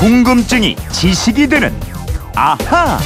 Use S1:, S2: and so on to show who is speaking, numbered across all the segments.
S1: 궁금증이 지식이 되는 아하.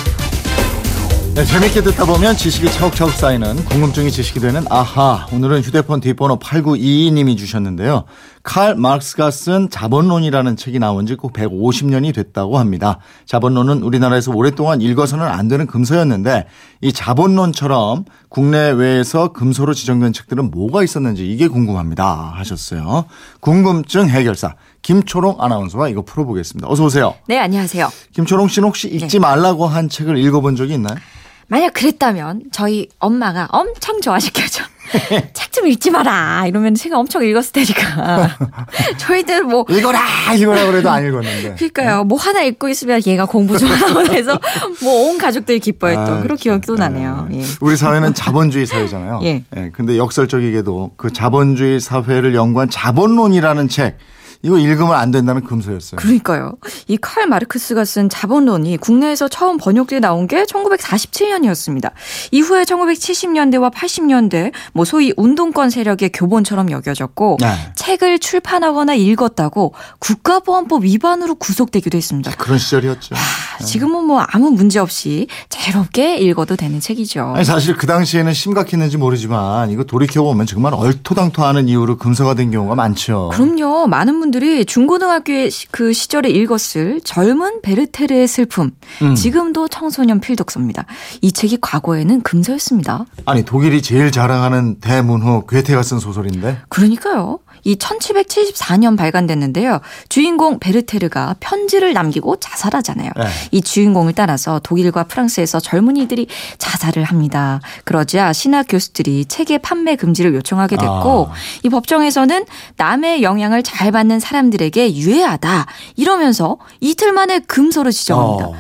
S2: 네, 재밌게 듣다 보면 지식이 차곡차곡 쌓이는 궁금증이 지식이 되는 아하. 오늘은 휴대폰 뒷번호 8922님이 주셨는데요. 칼 마르크스가 쓴 자본론이라는 책이 나온 지 꼭 150년이 됐다고 합니다. 자본론은 우리나라에서 오랫동안 읽어서는 안 되는 금서였는데 이 자본론처럼 국내외에서 금소로 지정된 책들은 뭐가 있었는지 이게 궁금합니다 하셨어요. 궁금증 해결사 김초롱 아나운서와 이거 풀어보겠습니다. 어서 오세요.
S3: 네, 안녕하세요.
S2: 김초롱 씨는 혹시 읽지 말라고 한 책을 읽어본 적이 있나요?
S3: 만약 그랬다면 저희 엄마가 엄청 좋아시켜죠. 책 좀 읽지 마라. 이러면 제가 엄청 읽었을 테니까. 저희들 뭐
S2: 읽어라 읽어라 그래도 안 읽었는데.
S3: 그러니까요. 뭐 하나 읽고 있으면 얘가 공부 좀 하고 해서 뭐 온 가족들이 기뻐했던
S2: 아,
S3: 그런 기억도 나네요. 예.
S2: 우리 사회는 자본주의 사회잖아요.
S3: 예.
S2: 근데 역설적이게도 그 자본주의 사회를 연구한 자본론이라는 책 이거 읽으면 안 된다는 금소였어요.
S3: 그러니까요. 이 칼 마르크스가 쓴 자본론이 국내에서 처음 번역돼 나온 게 1947년이었습니다. 이후에 1970년대와 80년대 뭐 소위 운동권 세력의 교본처럼 여겨졌고
S2: 네.
S3: 책을 출판하거나 읽었다고 국가보안법 위반으로 구속되기도 했습니다.
S2: 그런 시절이었죠.
S3: 아, 지금은 뭐 아무 문제 없이 자유롭게 읽어도 되는 책이죠.
S2: 아니 사실 그 당시에는 심각했는지 모르지만 이거 돌이켜 보면 정말 얼토당토하는 이유로 금서가 된 경우가 많죠.
S3: 그럼요. 많은 분들 이 중고등학교의 시- 그 시절에 읽었을 젊은 베르테르의 슬픔.
S2: 음.
S3: 지금도 청소년 필독서입니다. 이 책이 과거에는 금서였습니다.
S2: 아니 독일이 제일 자랑하는 대문호 괴테가 쓴 소설인데
S3: 그러니까요. 이 1774년 발간됐는데요. 주인공 베르테르가 편지를 남기고 자살하잖아요.
S2: 네.
S3: 이 주인공을 따라서 독일과 프랑스에서 젊은이들이 자살을 합니다. 그러자 신학 교수들이 책의 판매 금지를 요청하게 됐고
S2: 아.
S3: 이 법정에서는 남의 영향을 잘 받는 사람들에게 유해하다 이러면서 이틀 만에 금서로 지정합니다.
S2: 어.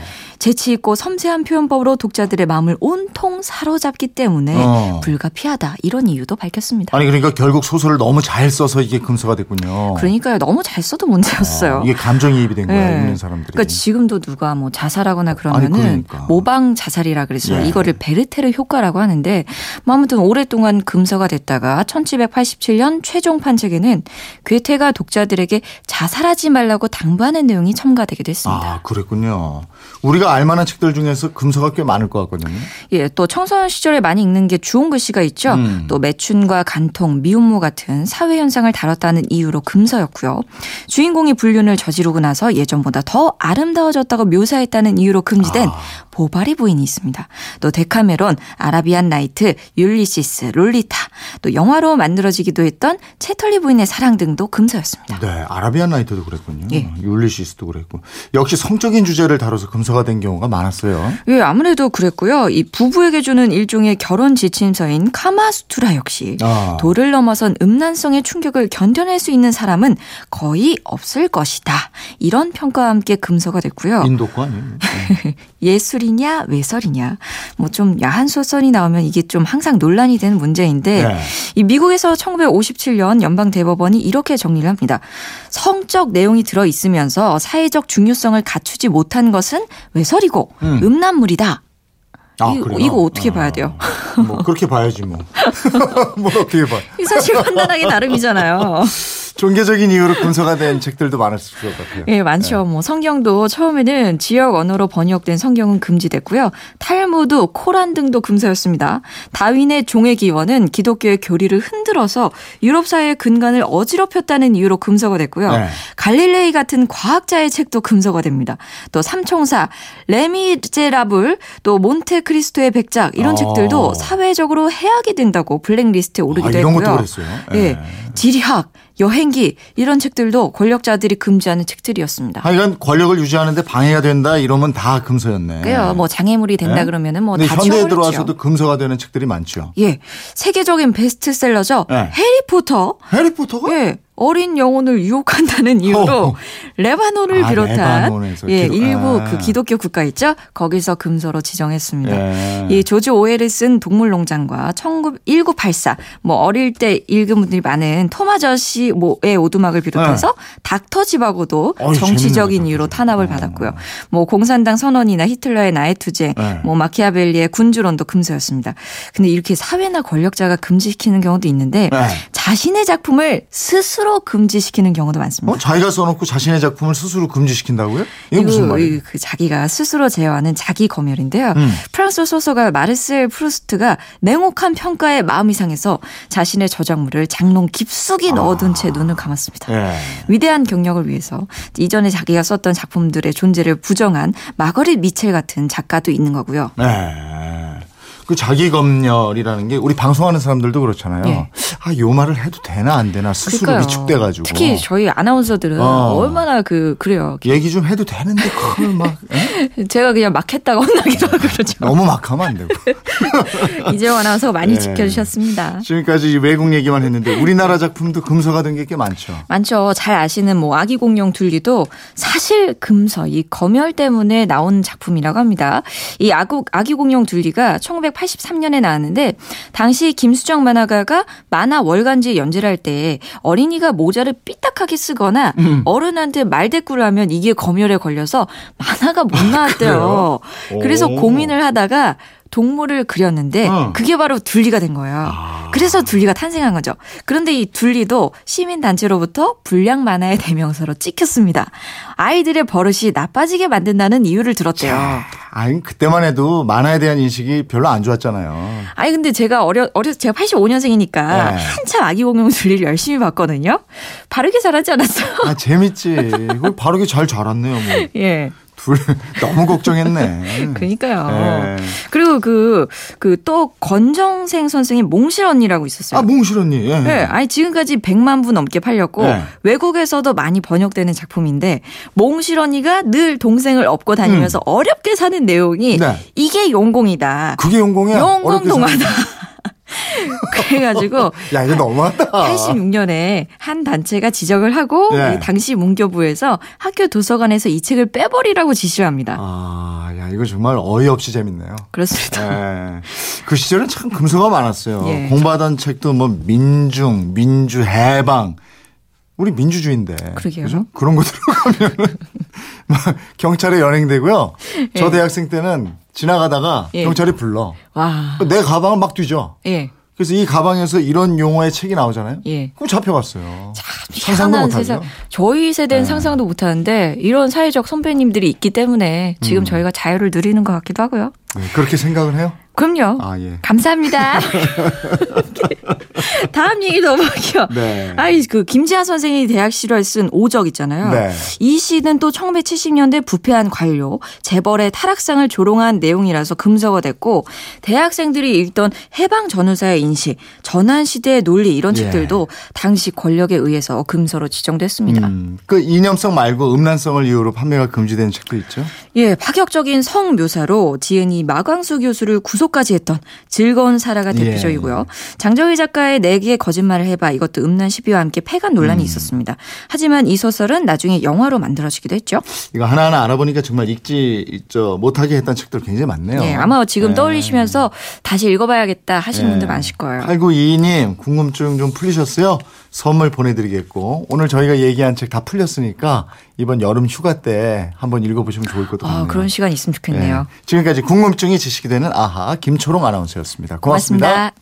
S3: 재치 있고 섬세한 표현법으로 독자들의 마음을 온통 사로잡기 때문에
S2: 어.
S3: 불가피하다 이런 이유도 밝혔습니다.
S2: 아니 그러니까 결국 소설을 너무 잘 써서 이게 금서가 됐군요.
S3: 그러니까요. 너무 잘 써도 문제였어요.
S2: 어, 이게 감정이입이 된 거야
S3: 네.
S2: 읽는 사람들이.
S3: 그러니까 지금도 누가 뭐 자살하거나 그러면은
S2: 그러니까.
S3: 모방 자살이라 그랬어요.
S2: 예.
S3: 이거를 베르테르 효과라고 하는데 뭐 아무튼 오랫동안 금서가 됐다가 1787년 최종 판책에는 괴테가 독자들에게 자살하지 말라고 당부하는 내용이 첨가되기도 했습니다.
S2: 아 그랬군요. 우리가 알만한 책들 중에서 금서가 꽤 많을 것 같거든요.
S3: 예, 또 청소년 시절에 많이 읽는 게 주홍 글씨가 있죠.
S2: 음.
S3: 또 매춘과 간통, 미움모 같은 사회 현상을 다뤘다는 이유로 금서였고요. 주인공이 불륜을 저지르고 나서 예전보다 더 아름다워졌다고 묘사했다는 이유로 금지된
S2: 아.
S3: 보바리 부인이 있습니다. 또 데카메론, 아라비안 나이트, 율리시스, 롤리타, 또 영화로 만들어지기도 했던 채털리 부인의 사랑 등도 금서였습니다.
S2: 네, 아라비안 나이트도 그랬군요.
S3: 예.
S2: 율리시스도 그랬고. 역시 성적인 주제를 다뤄서 금서가 된 경우가 많았어요.
S3: 예, 아무래도 그랬고요. 이 부부에게 주는 일종의 결혼 지침서인 카마수트라 역시
S2: 아.
S3: 도를 넘어선 음란성의 충격을 견뎌낼 수 있는 사람은 거의 없을 것이다. 이런 평가와 함께 금서가 됐고요.
S2: 인도 거 아니에요? 네.
S3: 예술이냐 외설이냐 뭐 좀 야한 소설이 나오면 이게 좀 항상 논란이 되는 문제인데
S2: 네.
S3: 이 미국에서 1957년 연방 대법원이 이렇게 정리를 합니다. 성적 내용이 들어 있으면서 사회적 중요성을 갖추지 못한 것은 외설이고
S2: 음.
S3: 음. 란물이다
S2: 아,
S3: 이거-? 이거 어떻게
S2: 아.
S3: 봐야 돼요?
S2: 뭐 그렇게 봐야지 뭐. 뭐 어떻게 봐.
S3: 이 사실 판단하기 나름이잖아요.
S2: 종교적인 이유로 금서가 된 책들도 많았을 것 같아요.
S3: 예, 많죠. 뭐 성경도 처음에는 지역 언어로 번역된 성경은 금지됐고요. 탈무드, 코란 등도 금서였습니다. 다윈의 종의 기원은 기독교의 교리를 흔들어서 유럽 사회의 근간을 어지럽혔다는 이유로 금서가 됐고요.
S2: 네.
S3: 갈릴레이 같은 과학자의 책도 금서가 됩니다. 또 삼총사, 레미제라블, 또 몬테크리스토의 백작 이런
S2: 어.
S3: 책들도 사회적으로 해악이 된다고 블랙리스트에 오르기도
S2: 아, 이런
S3: 했고요.
S2: 것도 그랬어요?
S3: 예.
S2: 예.
S3: 지리학, 여행기 이런 책들도 권력자들이 금지하는 책들이었습니다.
S2: 하여간 권력을 유지하는데 방해가 된다 이러면 다 금서였네.
S3: 그래요. 뭐 장애물이 된다
S2: 네?
S3: 그러면은 뭐
S2: 근데
S3: 다
S2: 현대에. 들어와서도 금서가 되는 책들이 많죠.
S3: 예, 세계적인 베스트셀러죠.
S2: 네.
S3: 해리포터.
S2: 해리포터가?
S3: 예, 어린 영혼을 유혹한다는 이유로
S2: 어.
S3: 레바논을
S2: 아,
S3: 비롯한
S2: 레바논에서
S3: 예,
S2: 기록-
S3: 일부
S2: 아.
S3: 그 기독교 국가 있죠. 거기서 금서로 지정했습니다.
S2: 예.
S3: 이 조지 오웰이 쓴 동물농장과 1984, 뭐 어릴 때 읽은 분들이 많은 토마저씨 뭐의 오두막을 비롯해서 닥터 집하고도
S2: 네. 어이,
S3: 정치적인
S2: 재밌네,
S3: 이유로. 탄압을
S2: 어.
S3: 받았고요. 뭐 공산당 선언이나 히틀러의 나의 투쟁,
S2: 네.
S3: 뭐 마키아벨리의 군주론도 금서였습니다. 근데 이렇게 사회나 권력자가 금지시키는 경우도 있는데
S2: 네.
S3: 자신의 작품을 스스로 스스로 금지시키는 경우도 많습니다.
S2: 어? 자기가 써놓고 자신의 작품을 스스로 금지시킨다고요? 이게 무슨 말이에요?
S3: 그 자기가 스스로 제어하는 자기 검열인데요.
S2: 음.
S3: 프랑스 소설가 마르셀 프루스트가 냉혹한 평가에 마음이 상해서 자신의 저작물을 장롱 깊숙이 넣어둔 채 눈을 감았습니다.
S2: 예.
S3: 위대한 경력을 위해서 이전에 자기가 썼던 작품들의 존재를 부정한 마거릿 미첼 같은 작가도 있는 거고요.
S2: 네. 그 자기 검열이라는 게 우리 방송하는 사람들도 그렇잖아요.
S3: 예.
S2: 아, 요 말을 해도 되나 안 되나 스스로
S3: 그러니까요.
S2: 위축돼가지고.
S3: 특히 저희 아나운서들은
S2: 어.
S3: 얼마나 그 그래요.
S2: 얘기 좀 해도 되는데 그걸 막 에?
S3: 제가 그냥 막 했다가 혼나기도 하고 그러죠.
S2: 너무 막 하면 안 되고.
S3: 이재용 아나운서가 많이
S2: 네.
S3: 지켜주셨습니다.
S2: 지금까지 이 외국 얘기만 했는데 우리나라 작품도 금서가 된 게 꽤 많죠.
S3: 많죠. 잘 아시는 뭐 아기 공룡 둘리도 사실 금서 이 검열 때문에 나온 작품이라고 합니다. 이 아기, 아기 공룡 둘리가 1983년에 나왔는데 당시 김수정 만화가가 만화 월간지에 연재를 할 때 어린이가 모자를 삐딱하게 쓰거나
S2: 음.
S3: 어른한테 말대꾸를 하면 이게 검열에 걸려서 만화가 못 나왔대요.
S2: 그래요?
S3: 그래서
S2: 오.
S3: 고민을 하다가 동물을 그렸는데
S2: 어.
S3: 그게 바로 둘리가 된 거예요.
S2: 아.
S3: 그래서 둘리가 탄생한 거죠. 그런데 이 둘리도 시민단체로부터 불량 만화의 대명사로 찍혔습니다. 아이들의 버릇이 나빠지게 만든다는 이유를 들었대요.
S2: 아니 그때만 해도 만화에 대한 인식이 별로 안 좋았잖아요.
S3: 아니 근데 제가 어려 어려 제가 85년생이니까
S2: 네.
S3: 한참 아기 공룡 둘리를 열심히 봤거든요. 바르게 자라지 않았어요.
S2: 아 재밌지. 이걸 바르게 잘 자랐네요. 뭐.
S3: 예.
S2: 둘 너무 걱정했네.
S3: 그러니까요.
S2: 예.
S3: 그리고 그 그 또 권정생 선생님 몽실 언니라고 있었어요.
S2: 아 몽실 언니. 예.
S3: 네, 아니 지금까지 100만 부 넘게 팔렸고
S2: 네.
S3: 외국에서도 많이 번역되는 작품인데 몽실 언니가 늘 동생을 업고 다니면서 어렵게 사는 내용이
S2: 음. 네.
S3: 이게 용공이다.
S2: 그게 용공이야.
S3: 용공 동화다. 그래가지고
S2: 사- 야 이거 너무하다.
S3: 86년에 한 단체가 지적을 하고
S2: 네.
S3: 이 당시 문교부에서 학교 도서관에서 이 책을 빼버리라고 지시를 합니다.
S2: 아, 야 이거 정말 어이없이 재밌네요.
S3: 그렇습니다.
S2: 예. 그 시절은 참 금서가 많았어요.
S3: 예.
S2: 공부하던 책도 뭐 민중, 민주, 해방. 우리 민주주의인데.
S3: 그러게요.
S2: 그죠? 그런 거 들어가면은 막 경찰에 연행되고요. 저
S3: 예.
S2: 대학생 때는 지나가다가
S3: 예.
S2: 경찰이 불러.
S3: 와.
S2: 내 가방을 막 뒤져.
S3: 예.
S2: 그래서 이 가방에서 이런 용어의 책이 나오잖아요.
S3: 예.
S2: 그럼 잡혀갔어요.
S3: 참
S2: 상상도 못하죠.
S3: 저희 세대는
S2: 네.
S3: 상상도 못하는데 이런 사회적 선배님들이 있기 때문에 지금
S2: 음.
S3: 저희가 자유를 누리는 것 같기도 하고요.
S2: 네, 그렇게 생각을 해요?
S3: 그럼요.
S2: 아, 예.
S3: 감사합니다. 다음 얘기 넘어갈게요.
S2: 네.
S3: 아이 그 김지하 선생이 대학 실화에 쓴 오적 있잖아요.
S2: 네.
S3: 이 시는 또 1970년대 부패한 관료 재벌의 타락상을 조롱한 내용이라서 금서가 됐고 대학생들이 읽던 해방 전후사의 인식, 전환 시대의 논리 이런
S2: 예.
S3: 책들도 당시 권력에 의해서 금서로 지정됐습니다.
S2: 음, 그 이념성 말고 음란성을 이유로 판매가 금지된 책도 있죠.
S3: 예, 파격적인 성 묘사로 지은이 마광수 교수를 구속 까지 했던 즐거운 사라가
S2: 예,
S3: 대표적이고요. 장정희 작가의 내게 거짓말을 해봐 이것도 음란 시비와 함께 폐간 논란이
S2: 음.
S3: 있었습니다. 하지만 이 소설은 나중에 영화로 만들어지기도 했죠.
S2: 이거 하나하나 알아보니까 정말 읽지 못하게 했던 책들 굉장히 많네요.
S3: 예, 아마 지금
S2: 네.
S3: 떠올리시면서 다시 읽어봐야겠다 하시는
S2: 예.
S3: 분들 많으실 거예요.
S2: 8922님 궁금증 좀 풀리셨어요? 선물 보내드리겠고 오늘 저희가 얘기한 책 다 풀렸으니까 이번 여름 휴가 때 한번 읽어보시면 좋을 것도 같네요.
S3: 아, 그런 시간 있으면 좋겠네요.
S2: 예. 지금까지 궁금증이 지식이 되는 아하 김초롱 아나운서였습니다. 고맙습니다.
S3: 고맙습니다.